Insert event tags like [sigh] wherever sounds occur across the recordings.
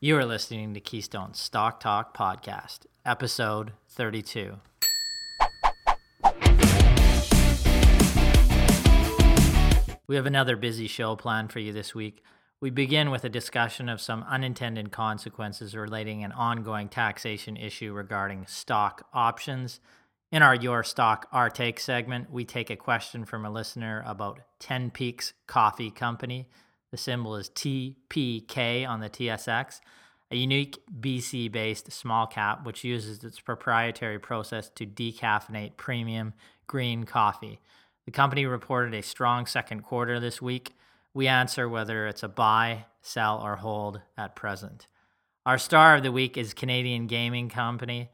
You are listening to Keystone Stock Talk Podcast, episode 32. We have another busy show planned for you this week. We begin with a discussion of some unintended consequences relating an ongoing taxation issue regarding stock options. In our Your Stock, Our Take segment, we take a question from a listener about 10 Peaks Coffee Company. The symbol is TPK on the TSX, a unique BC based small cap which uses its proprietary process to decaffeinate premium green coffee. The company reported a strong second quarter this week. We answer whether it's a buy, sell, or hold at present. Our star of the week is Canadian gaming company.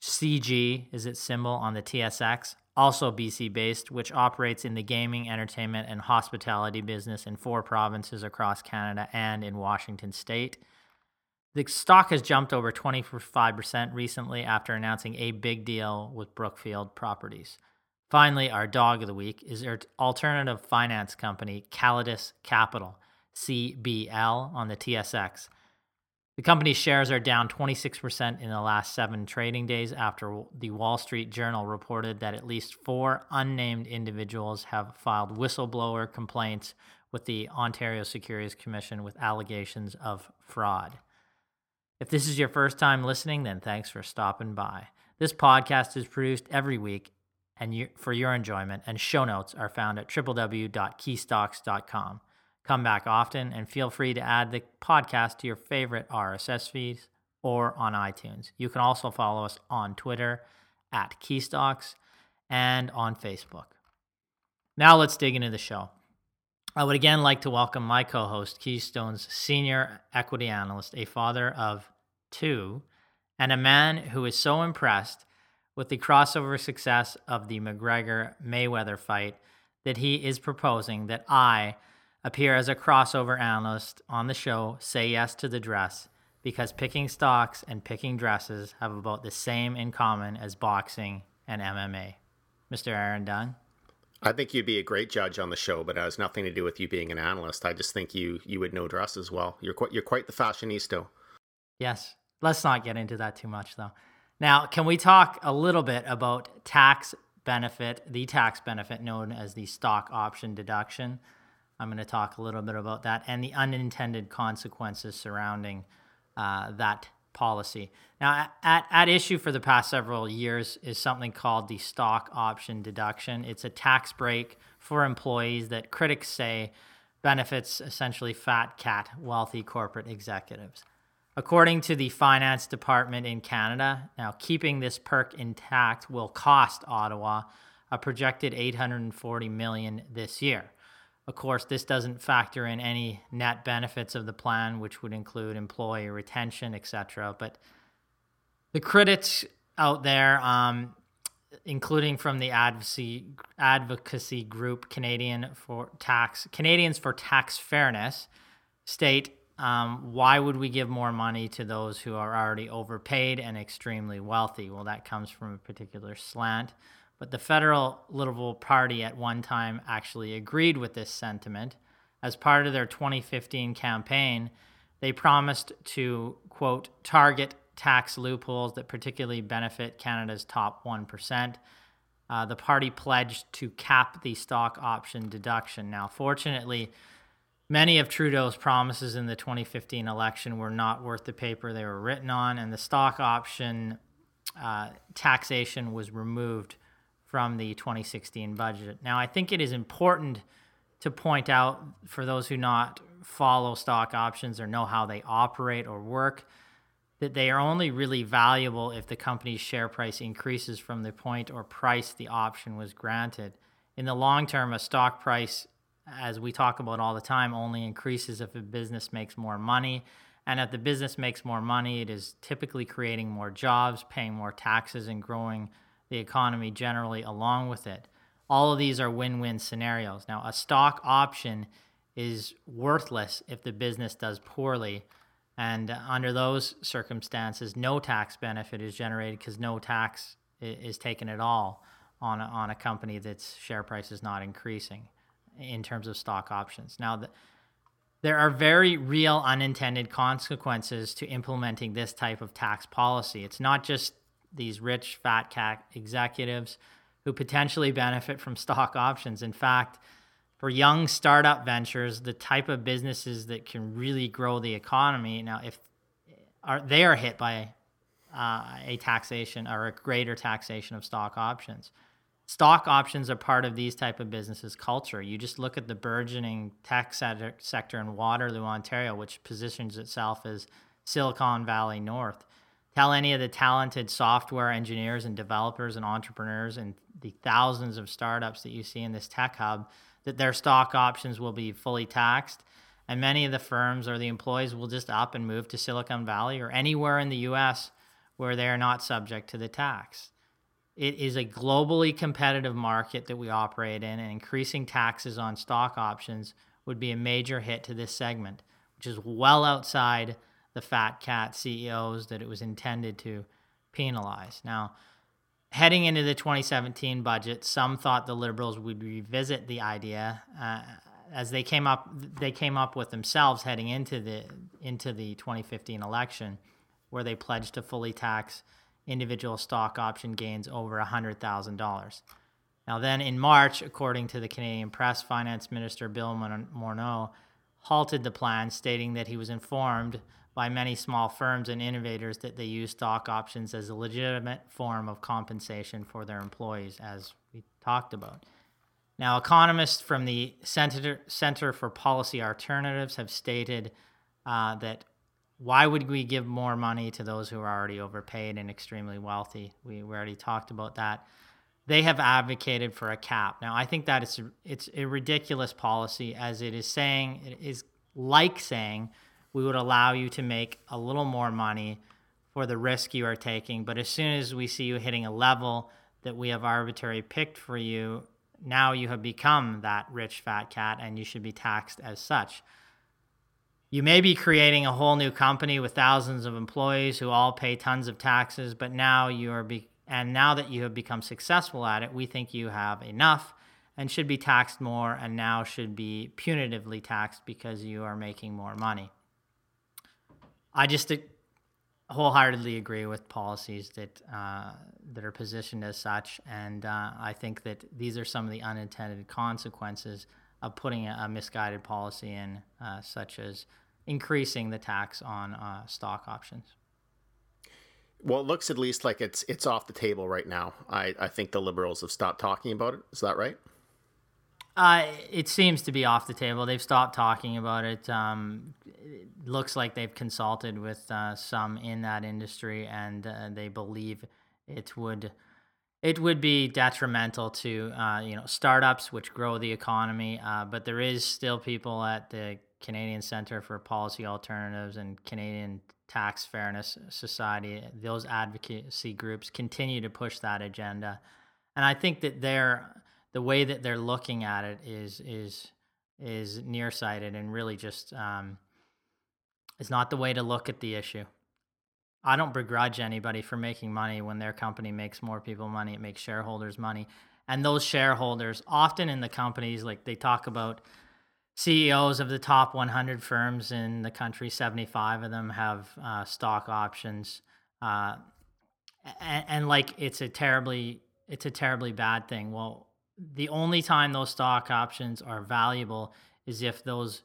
CG is its symbol on the TSX, also BC based, which operates in the gaming, entertainment, and hospitality business in four provinces across Canada and in Washington state. The stock has jumped over 25% recently after announcing a big deal with Brookfield Properties. Finally, our dog of the week is our alternative finance company, Callidus Capital, CBL, on the TSX. The company's shares are down 26% in the last seven trading days after the Wall Street Journal reported that at least four unnamed individuals have filed whistleblower complaints with the Ontario Securities Commission with allegations of fraud. If this is your first time listening, then thanks for stopping by. This podcast is produced every week and you, for your enjoyment, and show notes are found at www.keystocks.com. Come back often and feel free to add the podcast to your favorite RSS feeds or on iTunes. You can also follow us on Twitter at Keystocks and on Facebook. Now let's dig into the show. I would again like to welcome my co host, Keystone's senior equity analyst, a father of two, and a man who is so impressed with the crossover success of the McGregor Mayweather fight that he is proposing that I appear as a crossover analyst on the show Say Yes to the Dress because picking stocks and picking dresses have about the same in common as boxing and MMA. Mr. Aaron Dunn. I think you'd be a great judge on the show, but it has nothing to do with you being an analyst. I just think you you would know dresses well. You're quite you're quite the fashionista. Yes. Let's not get into that too much though. Now, can we talk a little bit about tax benefit, the tax benefit known as the stock option deduction? I'm going to talk a little bit about that and the unintended consequences surrounding uh, that policy. Now, at, at issue for the past several years is something called the stock option deduction. It's a tax break for employees that critics say benefits essentially fat cat wealthy corporate executives. According to the finance department in Canada, now keeping this perk intact will cost Ottawa a projected 840 million this year. Of course, this doesn't factor in any net benefits of the plan, which would include employee retention, etc. But the critics out there, um, including from the advocacy advocacy group Canadian for Tax Canadians for Tax Fairness, state um, why would we give more money to those who are already overpaid and extremely wealthy? Well, that comes from a particular slant. But the federal Liberal Party at one time actually agreed with this sentiment. As part of their 2015 campaign, they promised to, quote, target tax loopholes that particularly benefit Canada's top 1%. Uh, the party pledged to cap the stock option deduction. Now, fortunately, Many of Trudeau's promises in the 2015 election were not worth the paper they were written on, and the stock option uh, taxation was removed from the 2016 budget. Now, I think it is important to point out for those who not follow stock options or know how they operate or work that they are only really valuable if the company's share price increases from the point or price the option was granted. In the long term, a stock price as we talk about all the time, only increases if a business makes more money. And if the business makes more money, it is typically creating more jobs, paying more taxes, and growing the economy generally along with it. All of these are win win scenarios. Now, a stock option is worthless if the business does poorly. And under those circumstances, no tax benefit is generated because no tax is taken at all on a, on a company that's share price is not increasing in terms of stock options. Now, the, there are very real unintended consequences to implementing this type of tax policy. It's not just these rich fat cat executives who potentially benefit from stock options. In fact, for young startup ventures, the type of businesses that can really grow the economy. Now, if are they are hit by uh, a taxation or a greater taxation of stock options. Stock options are part of these type of businesses' culture. You just look at the burgeoning tech sector in Waterloo, Ontario, which positions itself as Silicon Valley North. Tell any of the talented software engineers and developers and entrepreneurs and the thousands of startups that you see in this tech hub that their stock options will be fully taxed. And many of the firms or the employees will just up and move to Silicon Valley or anywhere in the US where they are not subject to the tax. It is a globally competitive market that we operate in, and increasing taxes on stock options would be a major hit to this segment, which is well outside the fat cat CEOs that it was intended to penalize. Now, heading into the 2017 budget, some thought the Liberals would revisit the idea uh, as they came up. They came up with themselves heading into the into the 2015 election, where they pledged to fully tax individual stock option gains over $100,000. Now, then in March, according to the Canadian press, Finance Minister Bill Morneau halted the plan, stating that he was informed by many small firms and innovators that they use stock options as a legitimate form of compensation for their employees, as we talked about. Now, economists from the Center, Center for Policy Alternatives have stated uh, that why would we give more money to those who are already overpaid and extremely wealthy? We, we already talked about that. They have advocated for a cap. Now, I think that it's it's a ridiculous policy, as it is saying it is like saying we would allow you to make a little more money for the risk you are taking. But as soon as we see you hitting a level that we have arbitrarily picked for you, now you have become that rich fat cat and you should be taxed as such. You may be creating a whole new company with thousands of employees who all pay tons of taxes, but now you are be- and now that you have become successful at it, we think you have enough and should be taxed more and now should be punitively taxed because you are making more money. I just uh, wholeheartedly agree with policies that uh, that are positioned as such, and uh, I think that these are some of the unintended consequences of putting a, a misguided policy in, uh, such as increasing the tax on uh, stock options. Well, it looks at least like it's it's off the table right now. I, I think the liberals have stopped talking about it. Is that right? Uh, it seems to be off the table. They've stopped talking about it. Um, it looks like they've consulted with uh, some in that industry, and uh, they believe it would it would be detrimental to uh, you know startups, which grow the economy. Uh, but there is still people at the Canadian Center for Policy Alternatives and Canadian Tax Fairness Society. Those advocacy groups continue to push that agenda, and I think that they're the way that they're looking at it is is is nearsighted and really just um, is not the way to look at the issue. I don't begrudge anybody for making money when their company makes more people money. It makes shareholders money, and those shareholders often in the companies like they talk about CEOs of the top 100 firms in the country. 75 of them have uh, stock options, uh, and, and like it's a terribly it's a terribly bad thing. Well, the only time those stock options are valuable is if those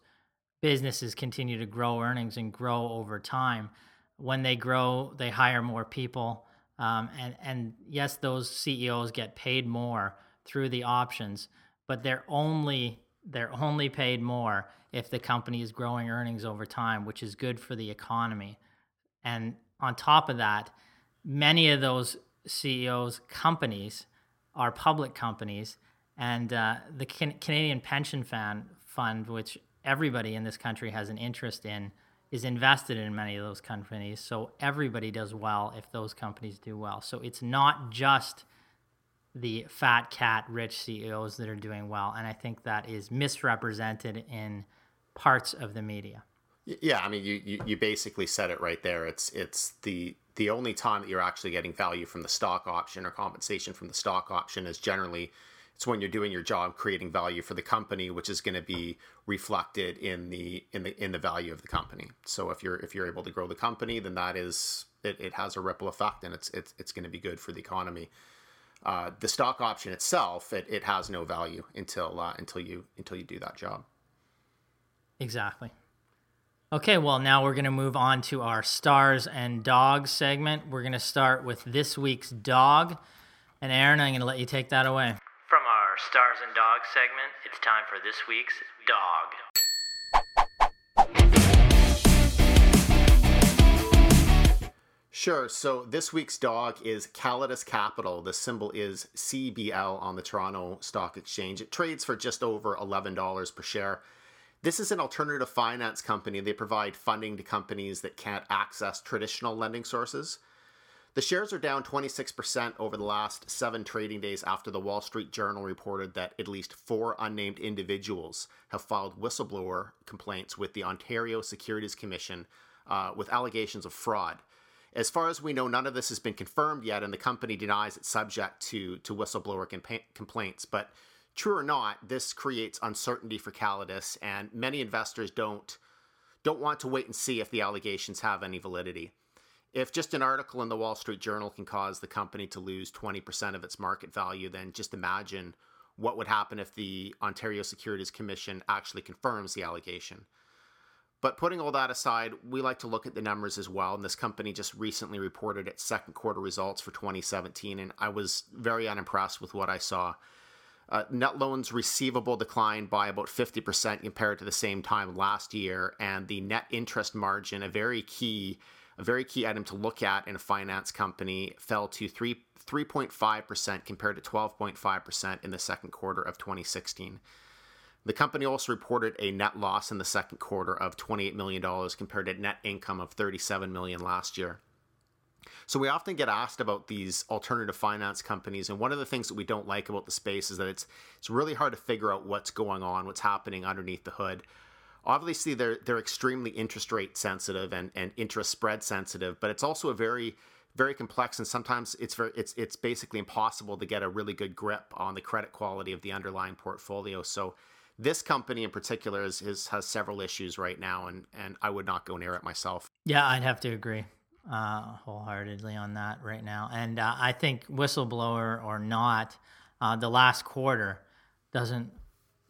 businesses continue to grow earnings and grow over time. When they grow, they hire more people. Um, and, and yes, those CEOs get paid more through the options, but they're only they're only paid more if the company is growing earnings over time, which is good for the economy. And on top of that, many of those CEOs' companies are public companies, and uh, the Can- Canadian Pension Fund, Fund, which everybody in this country has an interest in, is invested in many of those companies. So everybody does well if those companies do well. So it's not just the fat cat rich CEOs that are doing well, and I think that is misrepresented in parts of the media. Yeah, I mean, you, you, you basically said it right there. It's it's the the only time that you're actually getting value from the stock option or compensation from the stock option is generally it's when you're doing your job creating value for the company which is going to be reflected in the in the in the value of the company. So if you're if you're able to grow the company then that is it, it has a ripple effect and it's it's, it's going to be good for the economy. Uh, the stock option itself it, it has no value until uh, until you until you do that job. Exactly okay well now we're going to move on to our stars and dogs segment we're going to start with this week's dog and aaron i'm going to let you take that away from our stars and dogs segment it's time for this week's dog Sure. So this week's dog is Callidus Capital. The symbol is CBL on the Toronto Stock Exchange. It trades for just over $11 per share. This is an alternative finance company. They provide funding to companies that can't access traditional lending sources. The shares are down 26% over the last seven trading days after the Wall Street Journal reported that at least four unnamed individuals have filed whistleblower complaints with the Ontario Securities Commission uh, with allegations of fraud. As far as we know, none of this has been confirmed yet, and the company denies it's subject to, to whistleblower compa- complaints. But true or not, this creates uncertainty for Callidus, and many investors don't don't want to wait and see if the allegations have any validity. If just an article in the Wall Street Journal can cause the company to lose 20% of its market value, then just imagine what would happen if the Ontario Securities Commission actually confirms the allegation. But putting all that aside, we like to look at the numbers as well. And this company just recently reported its second quarter results for 2017, and I was very unimpressed with what I saw. Uh, net loans receivable declined by about 50% compared to the same time last year, and the net interest margin, a very key, a very key item to look at in a finance company, fell to three 3.5% compared to 12.5% in the second quarter of 2016. The company also reported a net loss in the second quarter of $28 million compared to net income of 37 million last year. So we often get asked about these alternative finance companies, and one of the things that we don't like about the space is that it's it's really hard to figure out what's going on, what's happening underneath the hood. Obviously, they're they're extremely interest rate sensitive and, and interest spread sensitive, but it's also a very very complex and sometimes it's very it's it's basically impossible to get a really good grip on the credit quality of the underlying portfolio. So this company in particular is, is, has several issues right now, and and I would not go near it myself. Yeah, I'd have to agree uh, wholeheartedly on that right now. And uh, I think whistleblower or not, uh, the last quarter doesn't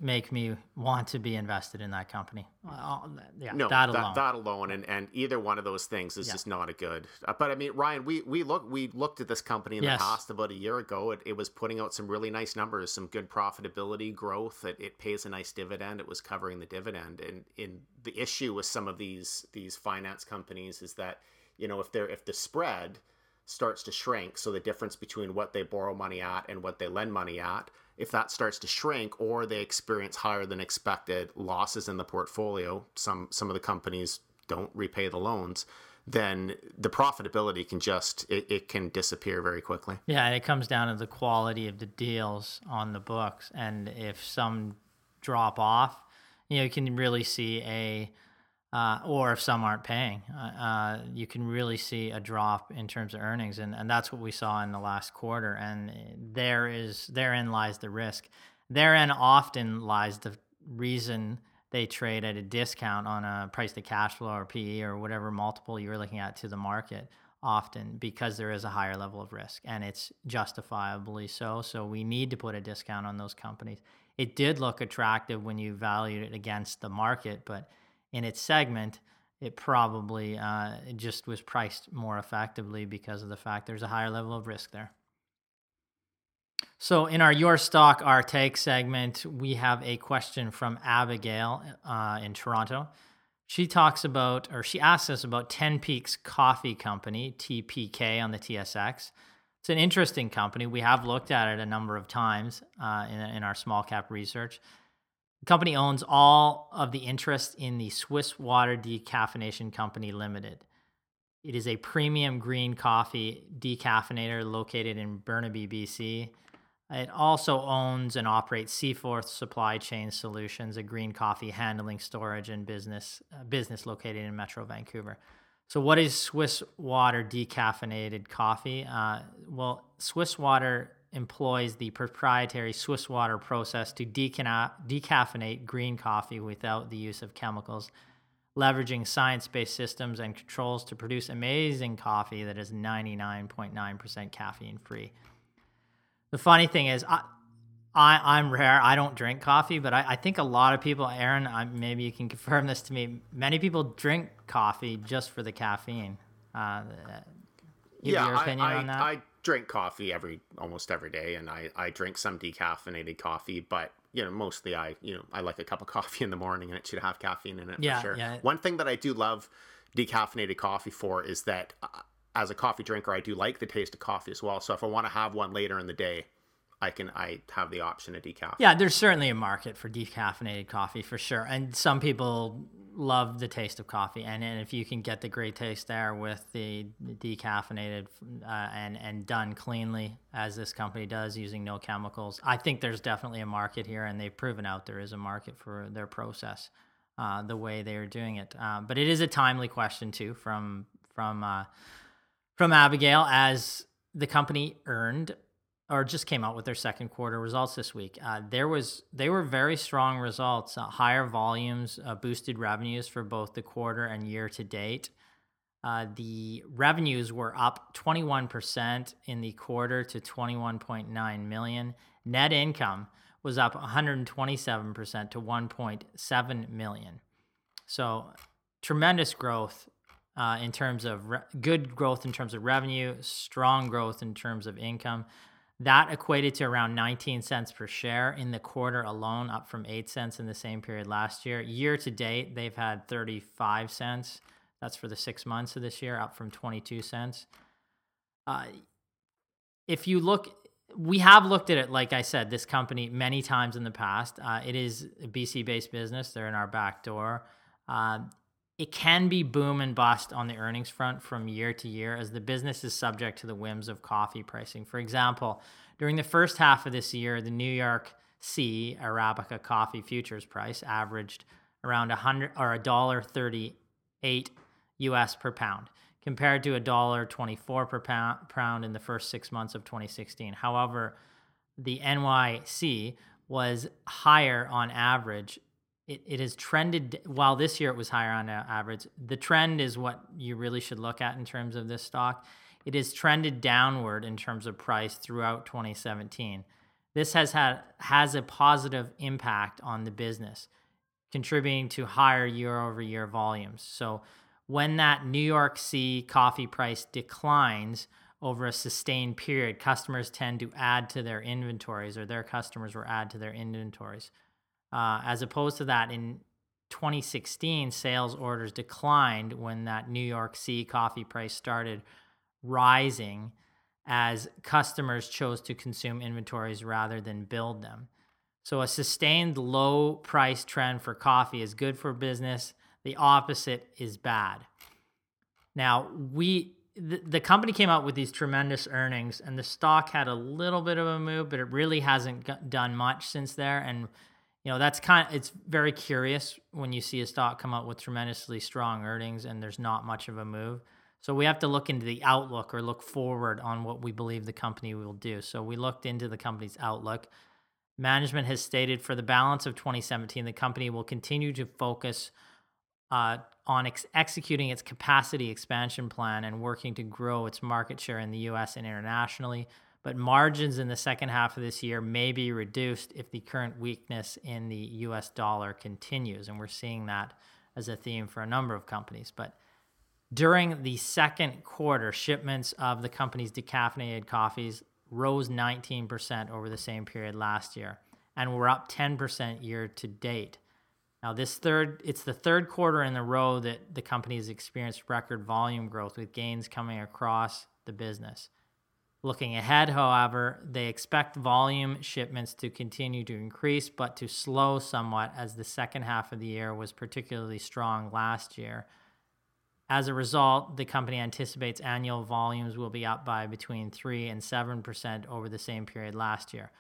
make me want to be invested in that company. Uh, yeah, no, that alone. That, that, alone, and, and either one of those things is yeah. just not a good. Uh, but I mean, Ryan, we we look we looked at this company in yes. the past about a year ago. It, it was putting out some really nice numbers, some good profitability growth. It, it pays a nice dividend. It was covering the dividend, and in the issue with some of these these finance companies is that you know if they're if the spread starts to shrink, so the difference between what they borrow money at and what they lend money at if that starts to shrink or they experience higher than expected losses in the portfolio, some some of the companies don't repay the loans, then the profitability can just it, it can disappear very quickly. Yeah, it comes down to the quality of the deals on the books, and if some drop off, you know, you can really see a uh, or if some aren't paying, uh, uh, you can really see a drop in terms of earnings, and, and that's what we saw in the last quarter. And there is therein lies the risk. Therein often lies the reason they trade at a discount on a price to cash flow or PE or whatever multiple you're looking at to the market. Often because there is a higher level of risk, and it's justifiably so. So we need to put a discount on those companies. It did look attractive when you valued it against the market, but in its segment, it probably uh, it just was priced more effectively because of the fact there's a higher level of risk there. So, in our Your Stock, Our Take segment, we have a question from Abigail uh, in Toronto. She talks about, or she asks us about 10 Peaks Coffee Company, TPK, on the TSX. It's an interesting company. We have looked at it a number of times uh, in, in our small cap research. The company owns all of the interest in the Swiss Water Decaffeination Company Limited. It is a premium green coffee decaffeinator located in Burnaby, BC. It also owns and operates Seaforth Supply Chain Solutions, a green coffee handling, storage, and business uh, business located in Metro Vancouver. So, what is Swiss Water decaffeinated coffee? Uh, well, Swiss Water employs the proprietary Swiss water process to decana- decaffeinate green coffee without the use of chemicals, leveraging science based systems and controls to produce amazing coffee that is 99.9% caffeine free. The funny thing is, I, I, I'm rare. I don't drink coffee, but I, I think a lot of people, Aaron, I, maybe you can [laughs] confirm this to me. Many people drink coffee just for the caffeine. Uh, give yeah, your opinion I, I, on that? I drink coffee every almost every day, and I, I drink some decaffeinated coffee, but you know mostly I you know I like a cup of [laughs] coffee in the morning, and it should have caffeine in it Yeah, for sure. yeah. One thing that I do love decaffeinated coffee for is that uh, as a coffee drinker, I do like the taste of coffee as well. So if I want to have one later in the day, I can I have the option of decaf. Yeah, there's certainly a market for decaffeinated coffee for sure, and some people love the taste of coffee, and, and if you can get the great taste there with the decaffeinated uh, and and done cleanly as this company does using no chemicals, I think there's definitely a market here, and they've proven out there is a market for their process, uh, the way they are doing it. Uh, but it is a timely question too from from uh, from Abigail as the company earned or just came out with their second quarter results this week. Uh, there was they were very strong results, uh, higher volumes, uh, boosted revenues for both the quarter and year to date. Uh, the revenues were up 21% in the quarter to 21.9 million. Net income was up 127% to 1.7 million. So tremendous growth uh, in terms of re- good growth in terms of revenue, strong growth in terms of income. That equated to around 19 cents per share in the quarter alone, up from 8 cents in the same period last year. Year to date, they've had 35 cents. That's for the six months of this year, up from 22 cents. Uh, if you look, we have looked at it, like I said, this company many times in the past. Uh, it is a BC based business, they're in our back door. Uh, it can be boom and bust on the earnings front from year to year as the business is subject to the whims of coffee pricing. For example, during the first half of this year, the New York C Arabica coffee futures price averaged around a hundred or a dollar thirty-eight U.S. per pound, compared to a dollar twenty-four per pound, in the first six months of 2016. However, the NYC was higher on average it, it has trended while this year it was higher on average the trend is what you really should look at in terms of this stock. It has trended downward in terms of price throughout 2017 this has had has a positive impact on the business contributing to higher year over year volumes. So when that new york c coffee price declines over a sustained period customers tend to add to their inventories or their customers will add to their inventories uh, as opposed to that, in 2016, sales orders declined when that New York C coffee price started rising as customers chose to consume inventories rather than build them. So, a sustained low price trend for coffee is good for business, the opposite is bad. Now, we the, the company came out with these tremendous earnings and the stock had a little bit of a move but it really hasn't done much since there and you know that's kind of it's very curious when you see a stock come out with tremendously strong earnings and there's not much of a move. So we have to look into the outlook or look forward on what we believe the company will do. So we looked into the company's outlook. Management has stated for the balance of 2017 the company will continue to focus uh, on ex- executing its capacity expansion plan and working to grow its market share in the us and internationally but margins in the second half of this year may be reduced if the current weakness in the US dollar continues. And we're seeing that as a theme for a number of companies. But during the second quarter, shipments of the company's decaffeinated coffees rose 19% over the same period last year and were up 10% year to date. Now, this third, it's the third quarter in a row that the company has experienced record volume growth with gains coming across the business. Looking ahead, however, they expect volume shipments to continue to increase, but to slow somewhat as the second half of the year was particularly strong last year. As a result, the company anticipates annual volumes will be up by between 3 and 7% over the same period last year.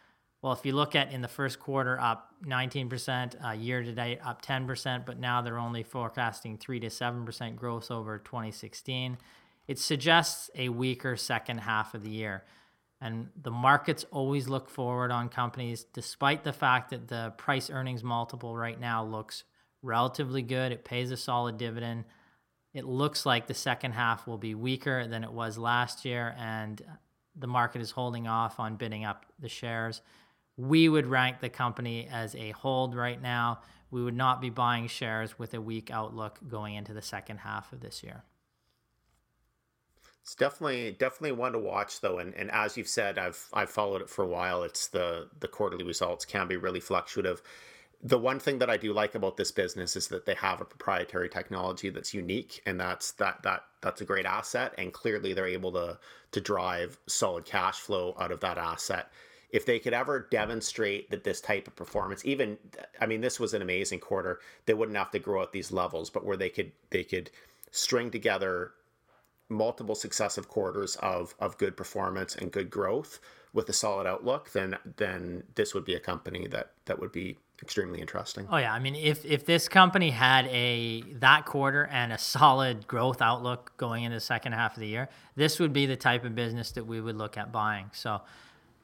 Well, if you look at in the first quarter, up 19%, uh, year to date, up 10%, but now they're only forecasting 3 to 7% growth over 2016 it suggests a weaker second half of the year. And the markets always look forward on companies, despite the fact that the price earnings multiple right now looks relatively good. It pays a solid dividend. It looks like the second half will be weaker than it was last year, and the market is holding off on bidding up the shares. We would rank the company as a hold right now. We would not be buying shares with a weak outlook going into the second half of this year. It's definitely definitely one to watch though, and, and as you've said, I've I've followed it for a while. It's the the quarterly results can be really fluctuative. The one thing that I do like about this business is that they have a proprietary technology that's unique, and that's that that that's a great asset. And clearly, they're able to to drive solid cash flow out of that asset. If they could ever demonstrate that this type of performance, even I mean, this was an amazing quarter. They wouldn't have to grow at these levels, but where they could they could string together multiple successive quarters of of good performance and good growth with a solid outlook, then then this would be a company that that would be extremely interesting. Oh yeah, I mean if if this company had a that quarter and a solid growth outlook going into the second half of the year, this would be the type of business that we would look at buying. So,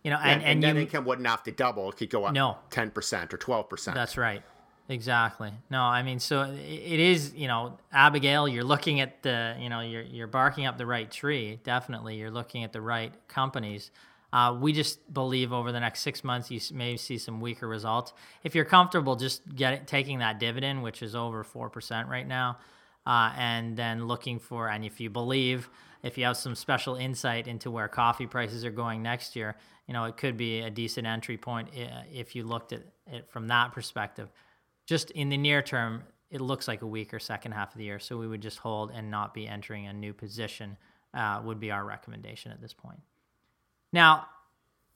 you know, and and, and net you, income wouldn't have to double; it could go up No. ten percent or twelve percent. That's right. Exactly. No, I mean, so it is, you know, Abigail, you're looking at the, you know, you're, you're barking up the right tree. Definitely. You're looking at the right companies. Uh, we just believe over the next six months, you may see some weaker results. If you're comfortable just get it, taking that dividend, which is over 4% right now, uh, and then looking for, and if you believe, if you have some special insight into where coffee prices are going next year, you know, it could be a decent entry point if you looked at it from that perspective just in the near term, it looks like a weaker second half of the year. So we would just hold and not be entering a new position, uh, would be our recommendation at this point. Now,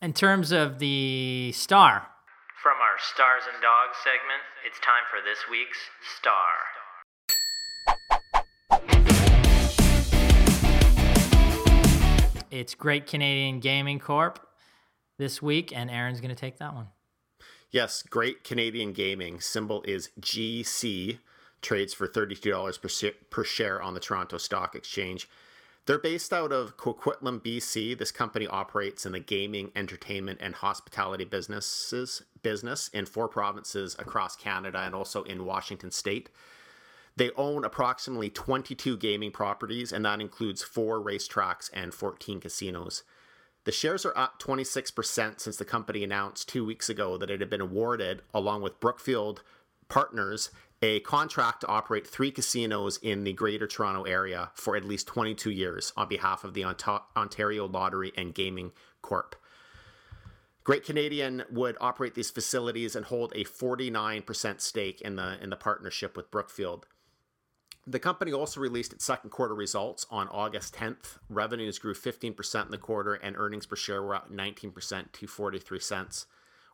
in terms of the star, From our Stars and Dogs segment, it's time for this week's Star. it's Great Canadian Gaming Corp this week, and Aaron's going to take that one. Yes, great Canadian gaming. Symbol is GC. Trades for $32 per, per share on the Toronto Stock Exchange. They're based out of Coquitlam, BC. This company operates in the gaming, entertainment, and hospitality businesses business in four provinces across Canada and also in Washington State. They own approximately 22 gaming properties, and that includes four racetracks and 14 casinos. The shares are up 26% since the company announced two weeks ago that it had been awarded, along with Brookfield Partners, a contract to operate three casinos in the Greater Toronto Area for at least 22 years on behalf of the Ontario Lottery and Gaming Corp. Great Canadian would operate these facilities and hold a 49% stake in the in the partnership with Brookfield. The company also released its second quarter results on August 10th. Revenues grew 15% in the quarter, and earnings per share were up 19% to 43 cents.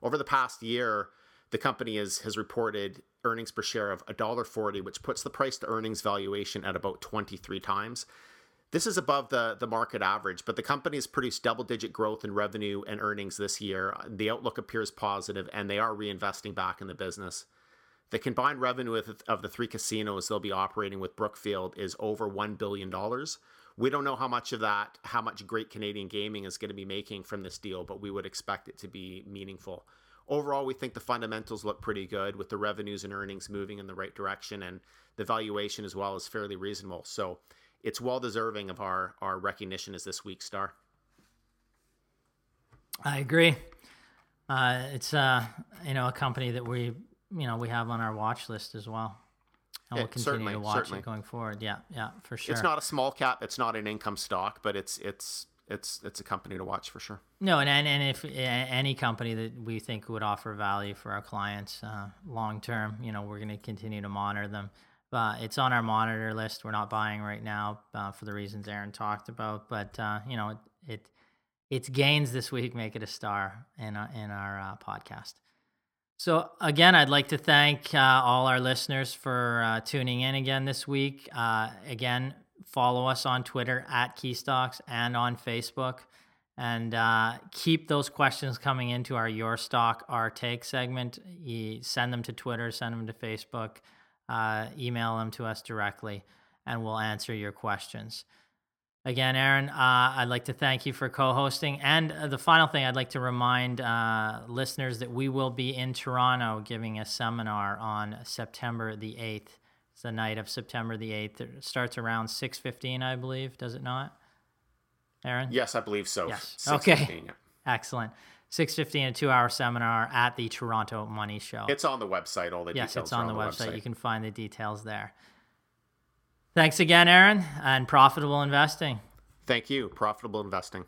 Over the past year, the company has, has reported earnings per share of $1.40, which puts the price to earnings valuation at about 23 times. This is above the, the market average, but the company has produced double digit growth in revenue and earnings this year. The outlook appears positive, and they are reinvesting back in the business. The combined revenue of, the three casinos they'll be operating with Brookfield is over $1 billion. We don't know how much of that, how much great Canadian gaming is going to be making from this deal, but we would expect it to be meaningful. Overall, we think the fundamentals look pretty good with the revenues and earnings moving in the right direction, and the valuation as well is fairly reasonable. So it's well deserving of our, our recognition as this week's star. I agree. Uh, it's uh, you know a company that we you know we have on our watch list as well, and Yeah, we'll continue certainly, to watch certainly. it going forward. Yeah, yeah, for sure. It's not a small cap, it's not an income stock, but it's it's it's it's a company to watch for sure. No, and, and and if any company that we think would offer value for our clients uh, long term, you know, we're going to continue to monitor them. But it's on our monitor list. We're not buying right now uh, for the reasons Aaron talked about. But uh, you know, it, it its gains this week make it a star in our, in our uh, podcast. So again, I'd like to thank uh, all our listeners for uh, tuning in again this week. Uh, again, follow us on Twitter at Keystocks and on Facebook, and uh, keep those questions coming into our Your Stock Our Take segment. Send them to Twitter, send them to Facebook, uh, email them to us directly, and we'll answer your questions. Again, Aaron, uh, I'd like to thank you for co hosting. And uh, the final thing, I'd like to remind uh, listeners that we will be in Toronto giving a seminar on September the 8th. It's the night of September the 8th. It starts around 6.15, I believe, does it not? Aaron? Yes, I believe so. Yes. Okay. Yeah. Excellent. 6.15, a two-hour seminar at the Toronto Money Show. It's on the website. All the yes, details it's on, on the, the website. website. You can find the details there. Thanks again, Aaron, and profitable investing. Thank you. Profitable investing.